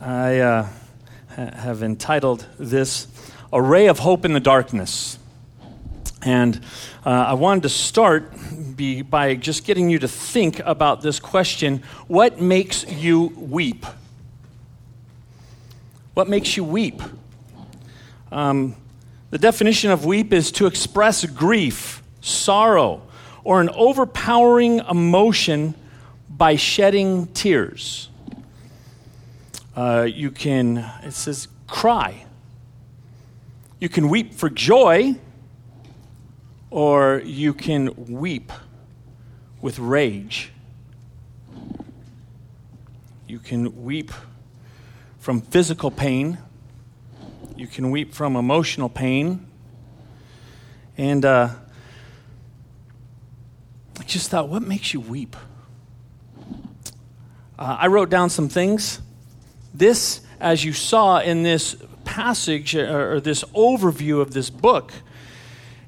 I uh, ha- have entitled this A Ray of Hope in the Darkness. And uh, I wanted to start be, by just getting you to think about this question what makes you weep? What makes you weep? Um, the definition of weep is to express grief, sorrow, or an overpowering emotion by shedding tears. Uh, you can, it says, cry. You can weep for joy, or you can weep with rage. You can weep from physical pain. You can weep from emotional pain. And uh, I just thought, what makes you weep? Uh, I wrote down some things. This, as you saw in this passage uh, or this overview of this book,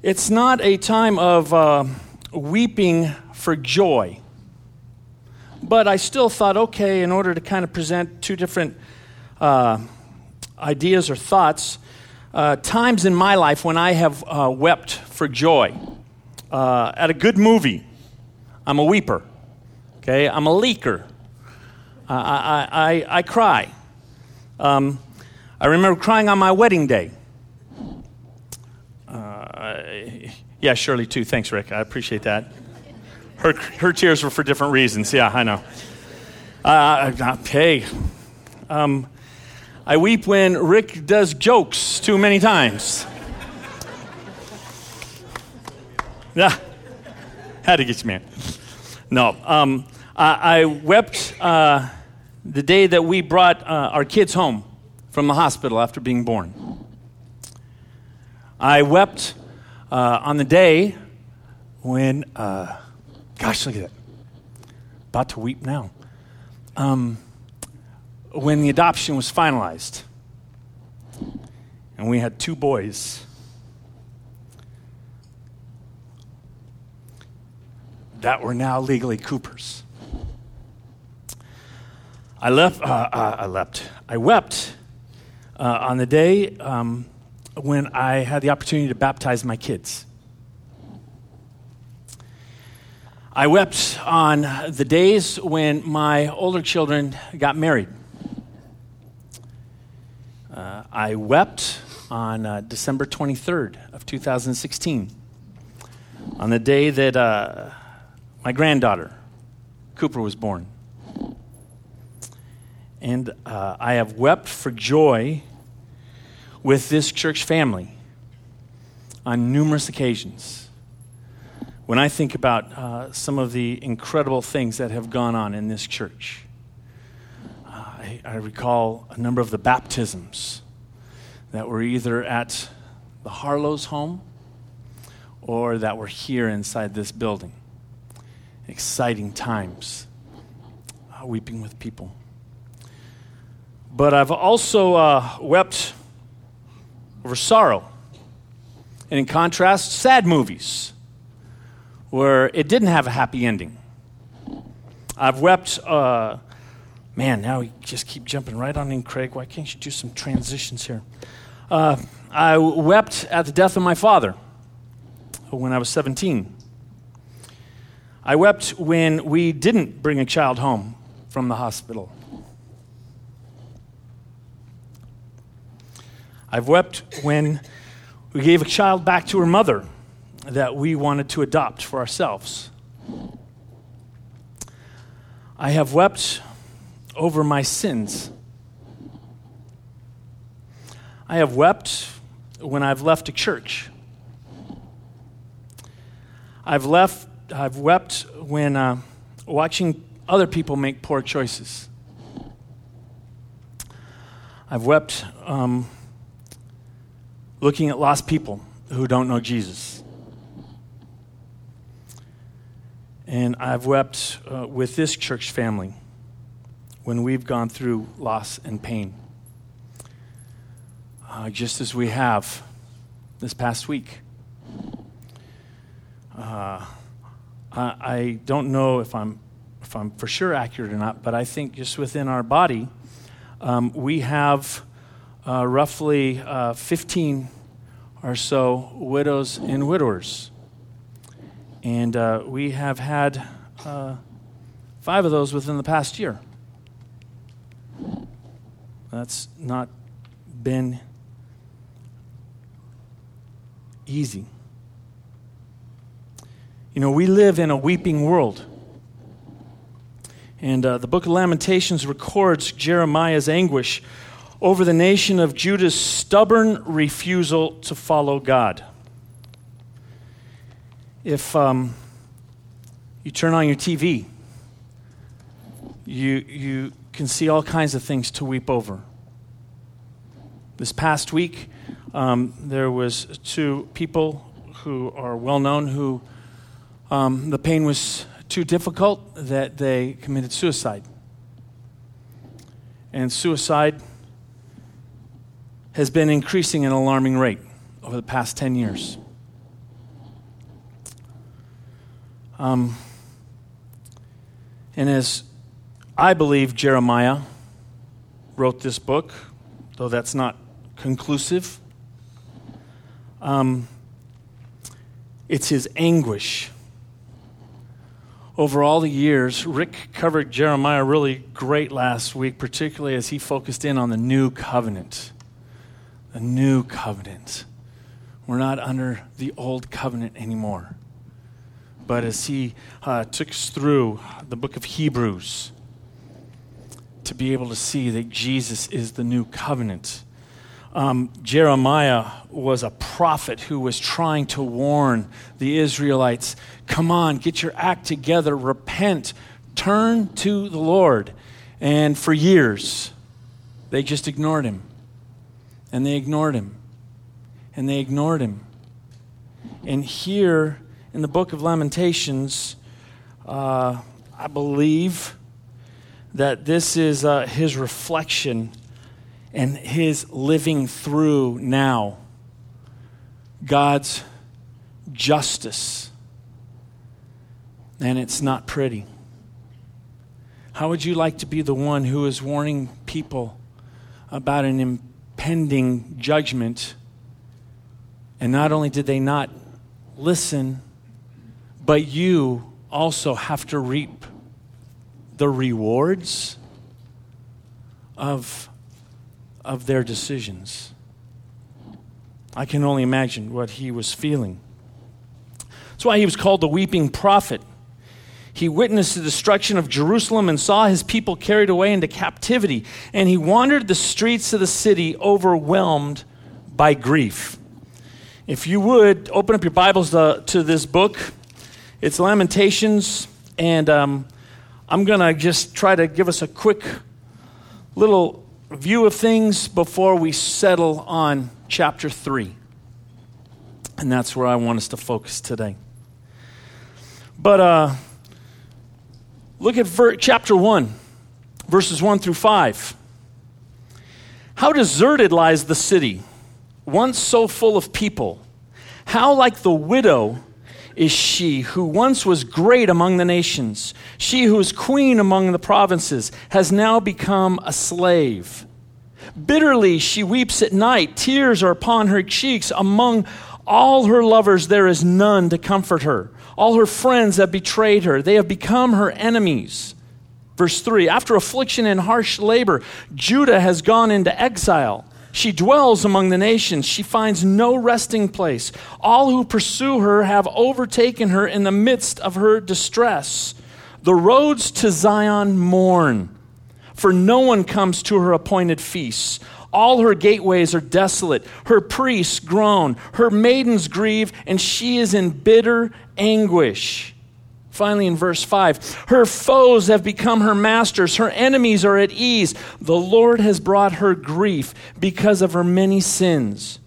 it's not a time of uh, weeping for joy. But I still thought, okay, in order to kind of present two different uh, ideas or thoughts, uh, times in my life when I have uh, wept for joy. Uh, at a good movie, I'm a weeper. Okay, I'm a leaker. I, I, I, I cry. Um, I remember crying on my wedding day. Uh, yeah, Shirley too. Thanks, Rick. I appreciate that. Her, her tears were for different reasons. Yeah, I know. Uh, hey, um, I weep when Rick does jokes too many times. Yeah, had to get you, man. No, um, I, I, wept uh, the day that we brought uh, our kids home from the hospital after being born. I wept uh, on the day when, uh, gosh, look at that. About to weep now. Um, when the adoption was finalized, and we had two boys. That were now legally Coopers. I left. Uh, uh, I leapt. I wept uh, on the day um, when I had the opportunity to baptize my kids. I wept on the days when my older children got married. Uh, I wept on uh, December 23rd of 2016, on the day that uh, my granddaughter, Cooper, was born. And uh, I have wept for joy with this church family on numerous occasions. When I think about uh, some of the incredible things that have gone on in this church, I, I recall a number of the baptisms that were either at the Harlow's home or that were here inside this building. Exciting times, uh, weeping with people. But I've also uh, wept over sorrow. And in contrast, sad movies where it didn't have a happy ending. I've wept uh, Man, now we just keep jumping right on in, Craig. Why can't you do some transitions here? Uh, I wept at the death of my father when I was 17. I wept when we didn't bring a child home from the hospital. I've wept when we gave a child back to her mother that we wanted to adopt for ourselves. I have wept over my sins. I have wept when I've left a church. I've left. I've wept when uh, watching other people make poor choices. I've wept um, looking at lost people who don't know Jesus. And I've wept uh, with this church family when we've gone through loss and pain. Uh, just as we have this past week. Uh, I, I, don't know if I'm, if I'm for sure accurate or not, but I think just within our body, um, we have uh, roughly uh, 15 or so widows and widowers. And uh, we have had uh, five of those within the past year. That's not been easy. You know, we live in a weeping world. And uh, the book of Lamentations records Jeremiah's anguish over the nation of Judah's stubborn refusal to follow God. If um, you turn on your TV, you, you can see all kinds of things to weep over. This past week, um, there was two people who are well known who um, the pain was too difficult that they committed suicide. And suicide has been increasing at an alarming rate over the past 10 years. Um, and as I believe Jeremiah wrote this book, though that's not conclusive, um, it's his anguish over all the years, Rick covered Jeremiah really great last week, particularly as he focused in on the new covenant. The new covenant. We're not under the old covenant anymore. But as he uh, took us through the book of Hebrews, to be able to see that Jesus is the new covenant. Um, Jeremiah was a prophet who was trying to warn the Israelites come on, get your act together, repent, turn to the Lord. And for years, they just ignored him. And they ignored him. And they ignored him. And here in the book of Lamentations, uh, I believe that this is uh, his reflection and his living through now God's justice. And it's not pretty. How would you like to be the one who is warning people about an impending judgment? And not only did they not listen, but you also have to reap the rewards of of their decisions. I can only imagine what he was feeling. That's why he was called the weeping prophet. He witnessed the destruction of Jerusalem and saw his people carried away into captivity, and he wandered the streets of the city overwhelmed by grief. If you would open up your Bibles to, to this book, it's Lamentations, and um, I'm going to just try to give us a quick little view of things before we settle on chapter 3. And that's where I want us to focus today. But uh, look at ver- chapter 1, verses 1 through 5. How deserted lies the city, once so full of people. How like the widow is she who once was great among the nations. She who is queen among the provinces has now become a slave. Bitterly she weeps at night. Tears are upon her cheeks. Among all her lovers, there is none to comfort her. All her friends have betrayed her, they have become her enemies. Verse 3 After affliction and harsh labor, Judah has gone into exile. She dwells among the nations. She finds no resting place. All who pursue her have overtaken her in the midst of her distress. The roads to Zion mourn, for no one comes to her appointed feasts. All her gateways are desolate. Her priests groan. Her maidens grieve, and she is in bitter anguish. Finally, in verse 5, her foes have become her masters, her enemies are at ease. The Lord has brought her grief because of her many sins.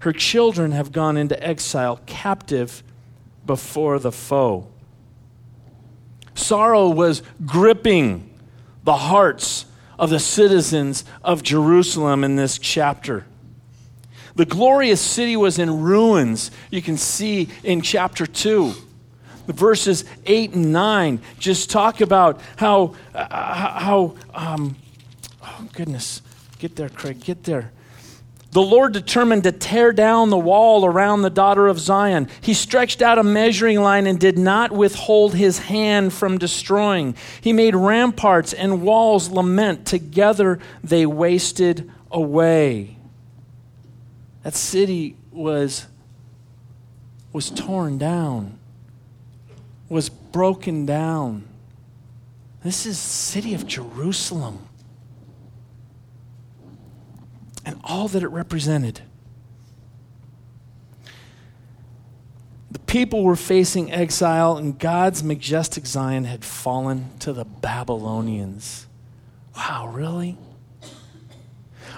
Her children have gone into exile, captive before the foe. Sorrow was gripping the hearts of the citizens of Jerusalem in this chapter. The glorious city was in ruins, you can see in chapter 2 verses 8 and 9 just talk about how, uh, how um, Oh, goodness. Get there, Craig. Get there. The Lord determined to tear down the wall around the daughter of Zion. He stretched out a measuring line and did not withhold his hand from destroying. He made ramparts and walls lament. Together they wasted away. That city was, was torn down, was broken down. This is the city of Jerusalem and all that it represented. The people were facing exile, and God's majestic Zion had fallen to the Babylonians. Wow, really?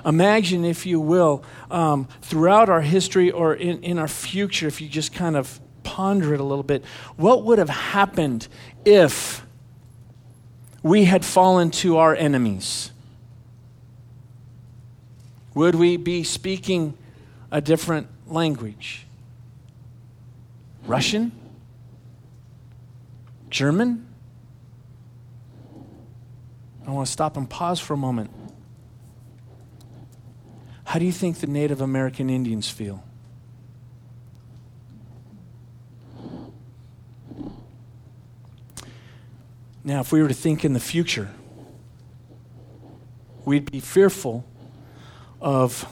Imagine, if you will, um, throughout our history or in, in our future, if you just kind of ponder it a little bit, what would have happened if we had fallen to our enemies? Would we be speaking a different language? Russian? German? I want to stop and pause for a moment. How do you think the Native American Indians feel? Now, if we were to think in the future, we'd be fearful of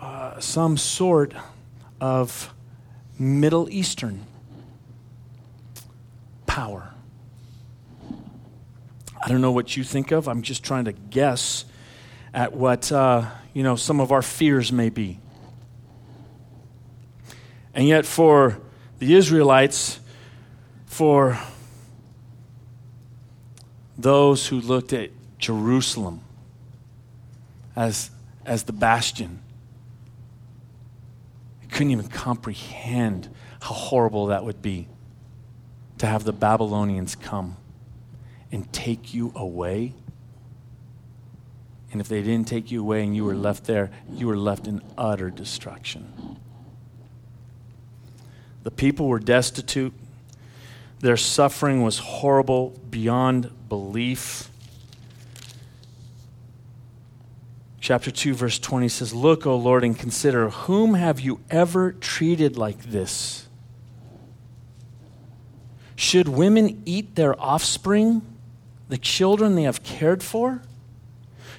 uh, some sort of Middle Eastern power. I don't know what you think of. I'm just trying to guess at what uh, you know some of our fears may be. And yet, for the Israelites, for those who looked at Jerusalem as as the bastion. I couldn't even comprehend how horrible that would be to have the Babylonians come and take you away. And if they didn't take you away and you were left there, you were left in utter destruction. The people were destitute. Their suffering was horrible beyond belief. Chapter 2, verse 20 says, Look, O Lord, and consider whom have you ever treated like this? Should women eat their offspring, the children they have cared for?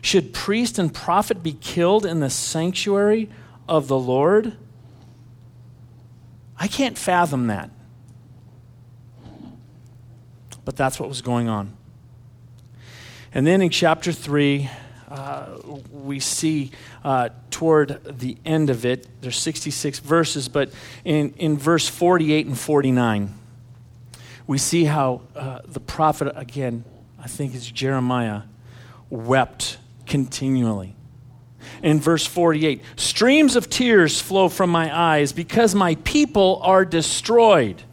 Should priest and prophet be killed in the sanctuary of the Lord? I can't fathom that. But that's what was going on. And then in chapter 3, uh, we see uh, toward the end of it. There's 66 verses, but in, in verse 48 and 49, we see how uh, the prophet, again, I think it's Jeremiah, wept continually. In verse 48, streams of tears flow from my eyes because my people are destroyed.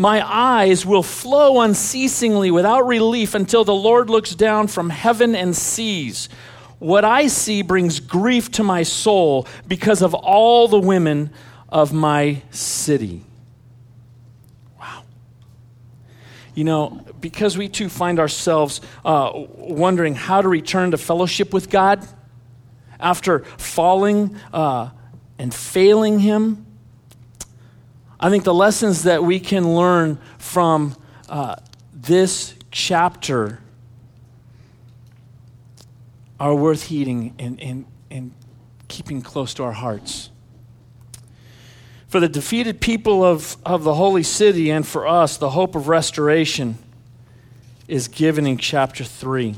My eyes will flow unceasingly without relief until the Lord looks down from heaven and sees. What I see brings grief to my soul because of all the women of my city. Wow. You know, because we too find ourselves uh, wondering how to return to fellowship with God after falling uh, and failing Him I think the lessons that we can learn from uh, this chapter are worth heeding and, and, and keeping close to our hearts. For the defeated people of, of the holy city and for us, the hope of restoration is given in chapter 3.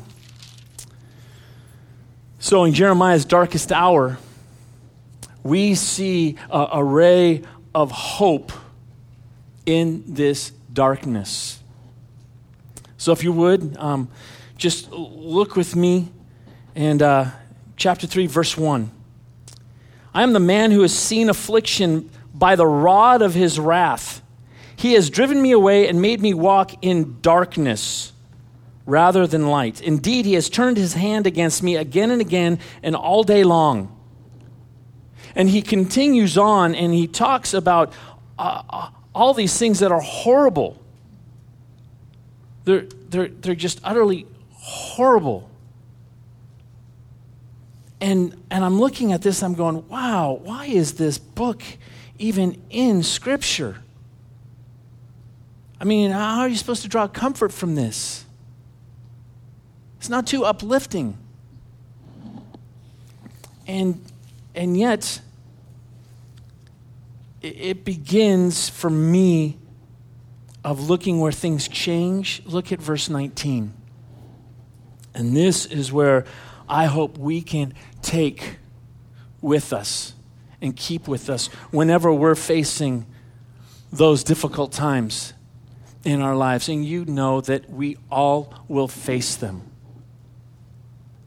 So, in Jeremiah's darkest hour, we see a, a ray of hope in this darkness. So, if you would, um, just look with me and uh, chapter 3, verse 1. I am the man who has seen affliction by the rod of his wrath. He has driven me away and made me walk in darkness rather than light. Indeed, he has turned his hand against me again and again and all day long. And he continues on and he talks about uh, uh, all these things that are horrible. They're, they're, they're just utterly horrible. and, and I'm looking at this, I'm going, wow, why is this book even in Scripture? I mean, how are you supposed to draw comfort from this? It's not too uplifting. And, and yet, it, begins for me of looking where things change. Look at verse 19. And this is where I hope we can take with us and keep with us whenever we're facing those difficult times in our lives. And you know that we all will face them.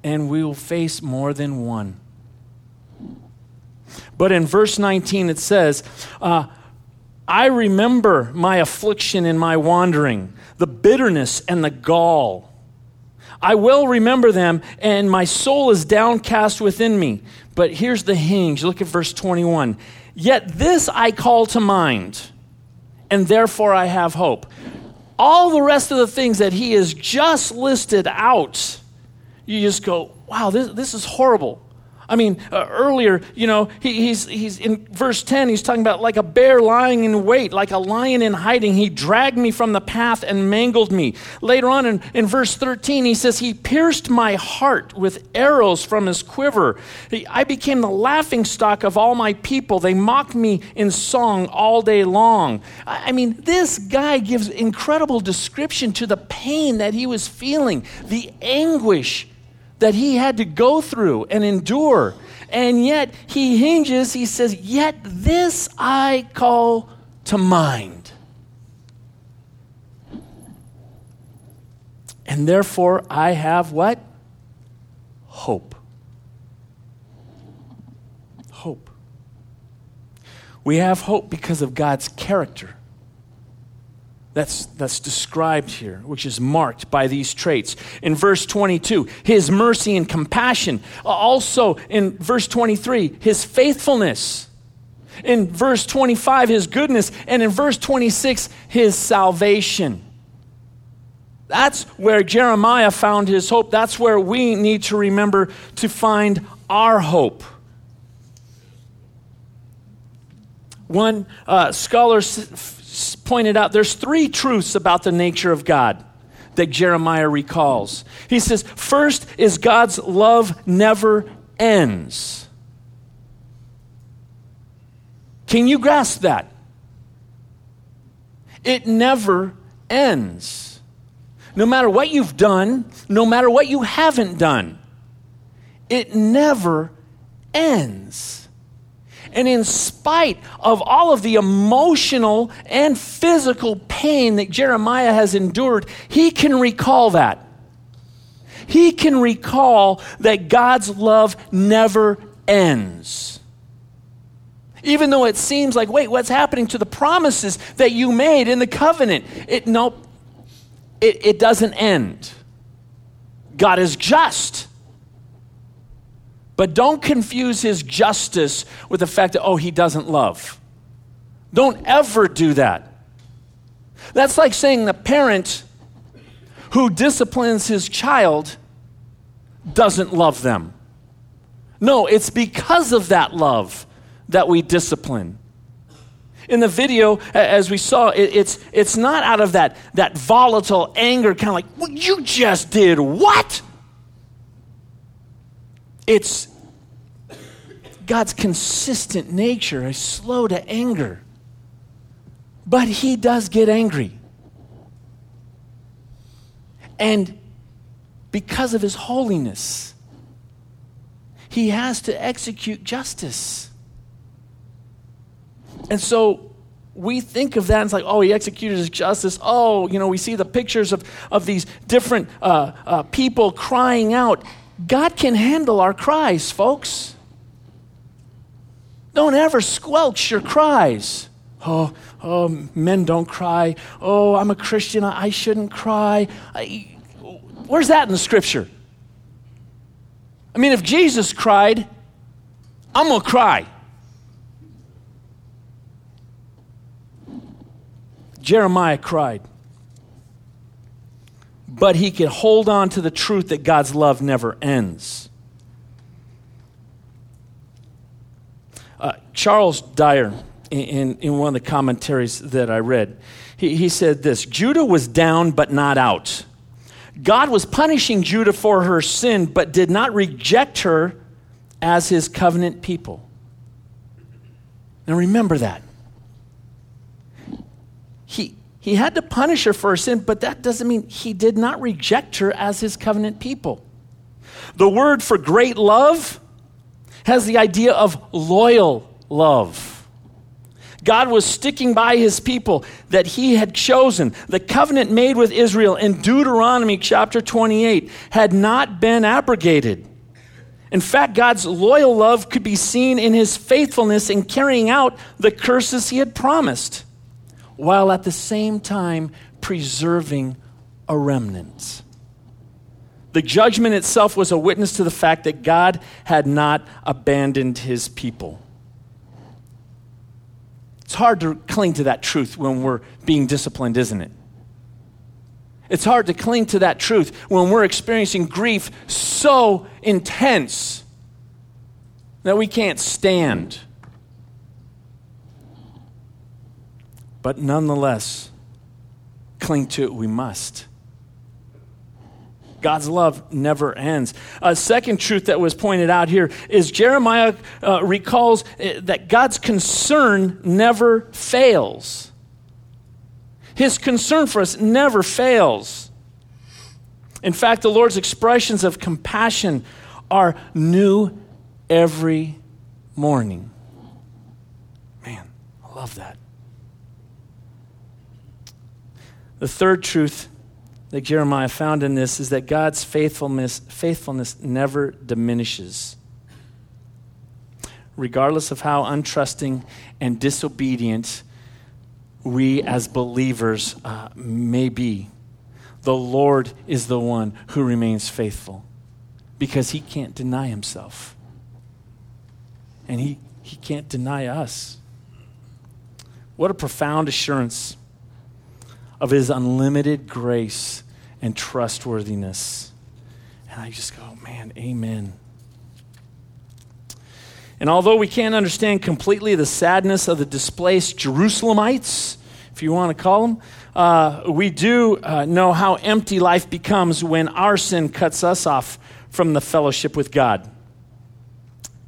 And we will face more than one. But in verse 19, it says, uh, I remember my affliction and my wandering, the bitterness and the gall. I will remember them, and my soul is downcast within me. But here's the hinge. Look at verse 21. Yet this I call to mind, and therefore I have hope. All the rest of the things that he has just listed out, you just go, wow, this, this is horrible. I mean, uh, earlier, you know, he, he's, he's in verse 10, he's talking about like a bear lying in wait, like a lion in hiding. He dragged me from the path and mangled me. Later on in, in verse 13, he says, He pierced my heart with arrows from his quiver. He, I became the laughing stock of all my people. They mocked me in song all day long. I, I mean, this guy gives incredible description to the pain that he was feeling, the anguish that he had to go through and endure. And yet he hinges, he says, Yet this I call to mind. And therefore I have what? Hope. Hope. We have hope because of God's character that's, that's described here, which is marked by these traits. In verse 22, his mercy and compassion. Also in verse 23, his faithfulness. In verse 25, his goodness. And in verse 26, his salvation. That's where Jeremiah found his hope. That's where we need to remember to find our hope. One uh, scholar pointed out there's three truths about the nature of God that Jeremiah recalls. He says, first is God's love never ends. Can you grasp that? It never ends. No matter what you've done, no matter what you haven't done, it never ends. And in spite of all of the emotional and physical pain that Jeremiah has endured, he can recall that. He can recall that God's love never ends. Even though it seems like, wait, what's happening to the promises that you made in the covenant? It, nope, it, it doesn't end. God is just. But don't confuse his justice with the fact that, oh, he doesn't love. Don't ever do that. That's like saying the parent who disciplines his child doesn't love them. No, it's because of that love that we discipline. In the video, as we saw, it's, it's not out of that, that volatile anger, kind of like, what you just did, what? It's God's consistent nature is slow to anger. But he does get angry. And because of his holiness, he has to execute justice. And so we think of that and it's like, oh, he executed his justice. Oh, you know, we see the pictures of, of these different uh, uh, people crying out. God can handle our cries, folks. Don't ever squelch your cries. Oh, oh, men don't cry. Oh, I'm a Christian. I shouldn't cry. I, where's that in the scripture? I mean, if Jesus cried, I'm going to cry. Jeremiah cried. But he could hold on to the truth that God's love never ends. uh, Charles Dyer, in, in one of the commentaries that I read, he, he said this Judah was down but not out. God was punishing Judah for her sin, but did not reject her as his covenant people. Now remember that. He, had to punish her for her sin, but that doesn't mean he did not reject her as his covenant people. The word for great love has the idea of loyal love. God was sticking by his people that he had chosen. The covenant made with Israel in Deuteronomy chapter 28 had not been abrogated. In fact, God's loyal love could be seen in his faithfulness in carrying out the curses he had promised, while at the same time preserving a remnant. The judgment itself was a witness to the fact that God had not abandoned his people. It's hard to cling to that truth when we're being disciplined, isn't it? It's hard to cling to that truth when we're experiencing grief so intense that we can't stand. But nonetheless, cling to it we must. God's love never ends. A second truth that was pointed out here is Jeremiah uh, recalls uh, that God's concern never fails. His concern for us never fails. In fact, the Lord's expressions of compassion are new every morning. Man, I love that. The third truth that Jeremiah found in this is that God's faithfulness, faithfulness never diminishes. Regardless of how untrusting and disobedient we as believers uh, may be, the Lord is the one who remains faithful because he can't deny himself. And he, he can't deny us. What a profound assurance of his unlimited grace and trustworthiness. And I just go, man, amen. And although we can't understand completely the sadness of the displaced Jerusalemites, if you want to call them, uh, we do uh, know how empty life becomes when our sin cuts us off from the fellowship with God.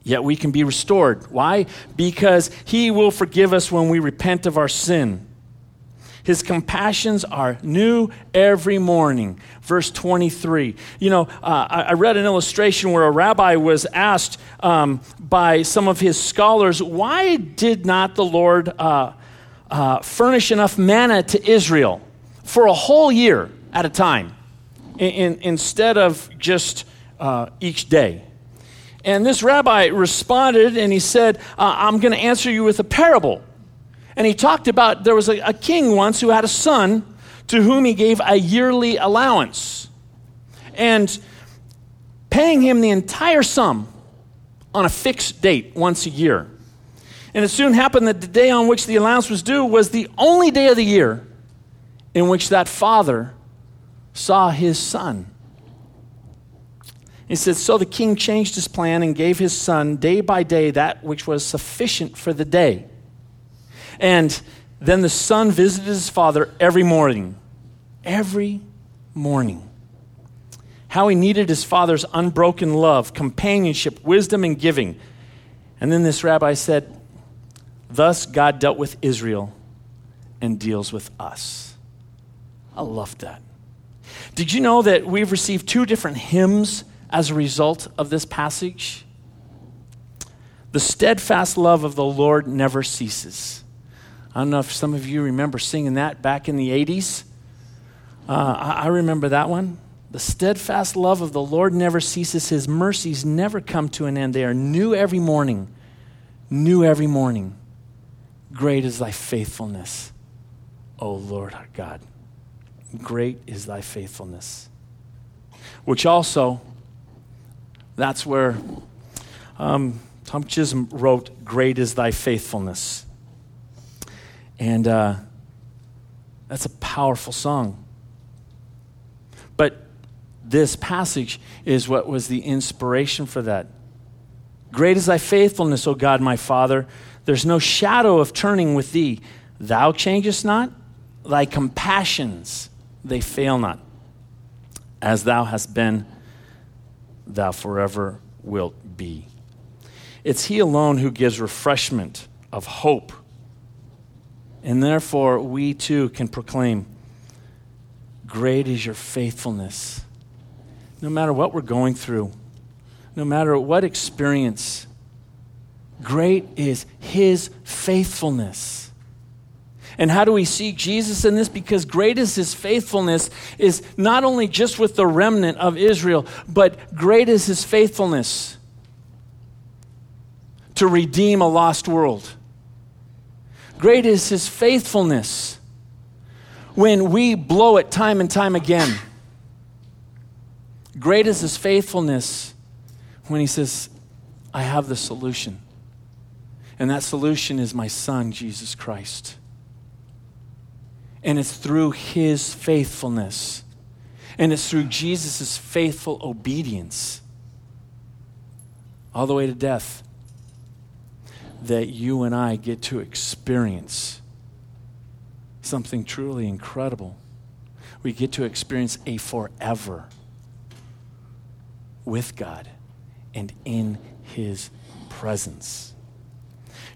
Yet we can be restored. Why? Because He will forgive us when we repent of our sin. His compassions are new every morning. Verse 23. You know, uh, I, read an illustration where a rabbi was asked um, by some of his scholars, why did not the Lord uh, uh, furnish enough manna to Israel for a whole year at a time in, in, instead of just uh, each day? And this rabbi responded and he said, uh, I'm going to answer you with a parable. And he talked about there was a, a king once who had a son to whom he gave a yearly allowance. And paying him the entire sum on a fixed date once a year. And it soon happened that the day on which the allowance was due was the only day of the year in which that father saw his son. He said, So the king changed his plan and gave his son day by day that which was sufficient for the day. And then the son visited his father every morning. Every morning. How he needed his father's unbroken love, companionship, wisdom, and giving. And then this rabbi said, Thus God dealt with Israel and deals with us. I love that. Did you know that we've received two different hymns as a result of this passage? The steadfast love of the Lord never ceases. I don't know if some of you remember singing that back in the 80s. Uh, I, I remember that one. The steadfast love of the Lord never ceases, His mercies never come to an end. They are new every morning. New every morning. Great is thy faithfulness, O Lord our God. Great is thy faithfulness. Which also, that's where um, Tom Chisholm wrote, Great is thy faithfulness. And uh, that's a powerful song. But this passage is what was the inspiration for that. Great is thy faithfulness, O God, my Father. There's no shadow of turning with thee. Thou changest not, thy compassions, they fail not. As thou hast been, thou forever wilt be. It's He alone who gives refreshment of hope. And therefore, we too can proclaim, Great is your faithfulness. No matter what we're going through, no matter what experience, great is His faithfulness. And how do we see Jesus in this? Because great is his faithfulness, is not only just with the remnant of Israel, but great is his faithfulness to redeem a lost world. Great is his faithfulness when we blow it time and time again. Great is his faithfulness when he says, I have the solution. And that solution is my son, Jesus Christ. And it's through his faithfulness. And it's through Jesus' faithful obedience, all the way to death, that you and I get to experience something truly incredible. We get to experience a forever with God and in his presence.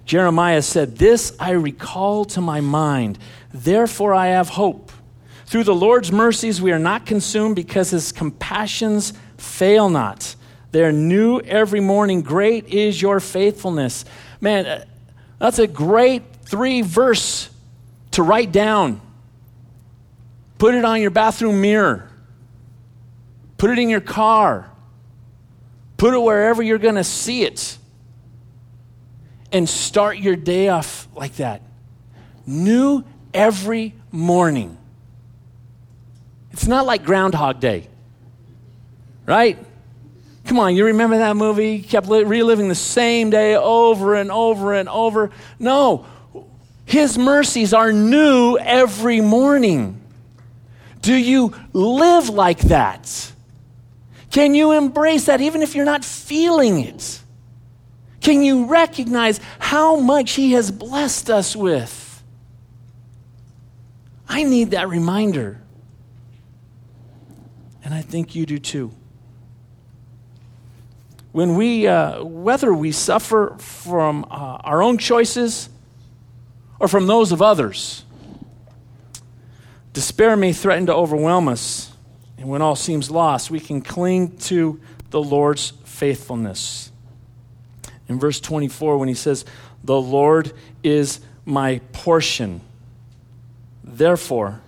Jeremiah said, This I recall to my mind, therefore I have hope. Through the Lord's mercies we are not consumed because his compassions fail not. They're new every morning. Great is your faithfulness. Man, uh, that's a great three verse to write down. Put it on your bathroom mirror. Put it in your car. Put it wherever you're going to see it. And start your day off like that. New every morning. It's not like Groundhog Day, right? Come on, you remember that movie? Kept reliving the same day over and over and over. No, His mercies are new every morning. Do you live like that? Can you embrace that even if you're not feeling it? Can you recognize how much He has blessed us with? I need that reminder. And I think you do too. When we, uh, whether we suffer from uh, our own choices or from those of others, despair may threaten to overwhelm us. And when all seems lost, we can cling to the Lord's faithfulness. In verse 24, when he says, The Lord is my portion, therefore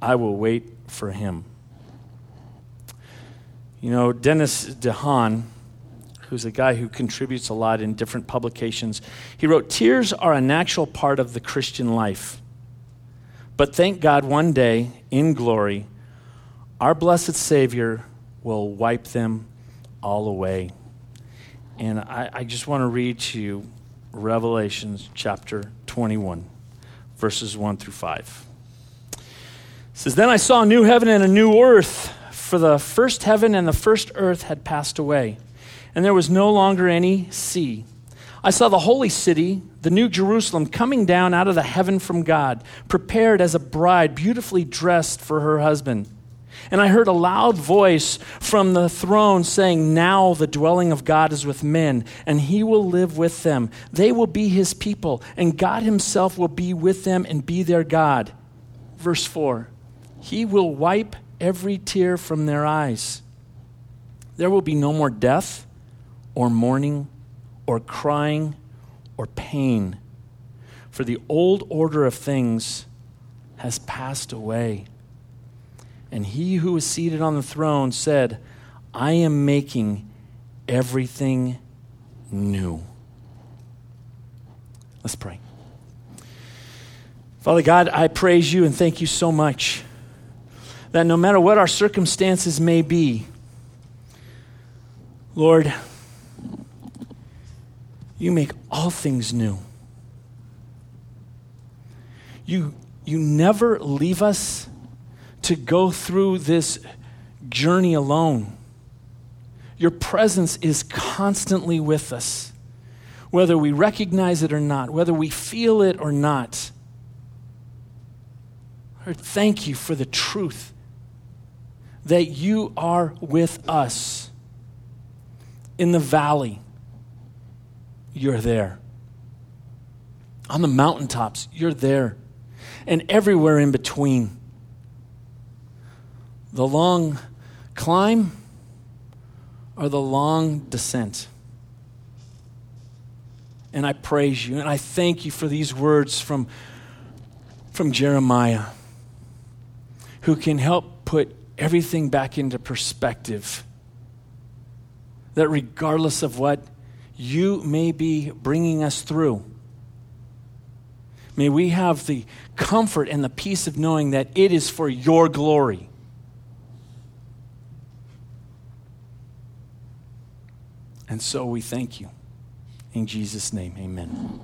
I will wait for him. You know, Dennis DeHaan, who's a guy who contributes a lot in different publications, he wrote, Tears are a natural part of the Christian life. But thank God one day, in glory, our blessed Savior will wipe them all away. And I, I just want to read to you Revelation chapter 21, verses 1 through 5. It says, Then I saw a new heaven and a new earth, for the first heaven and the first earth had passed away, and there was no longer any sea. I saw the holy city, the new Jerusalem, coming down out of the heaven from God, prepared as a bride, beautifully dressed for her husband. And I heard a loud voice from the throne saying, Now the dwelling of God is with men, and he will live with them. They will be his people, and God himself will be with them and be their God. Verse 4 He will wipe every tear from their eyes. There will be no more death, or mourning, or crying, or pain, for the old order of things has passed away. And he who was seated on the throne said, I am making everything new. Let's pray. Father God, I praise you and thank you so much that no matter what our circumstances may be, Lord, you make all things new. You, you never leave us to go through this journey alone. Your presence is constantly with us, whether we recognize it or not, whether we feel it or not. Lord, thank you for the truth that you are with us. In the valley, you're there. On the mountaintops, you're there. And everywhere in between. The long climb or the long descent. And I praise you and I thank you for these words from, from Jeremiah, who can help put everything back into perspective. That regardless of what you may be bringing us through, may we have the comfort and the peace of knowing that it is for your glory. And so we thank you. In Jesus' name, amen.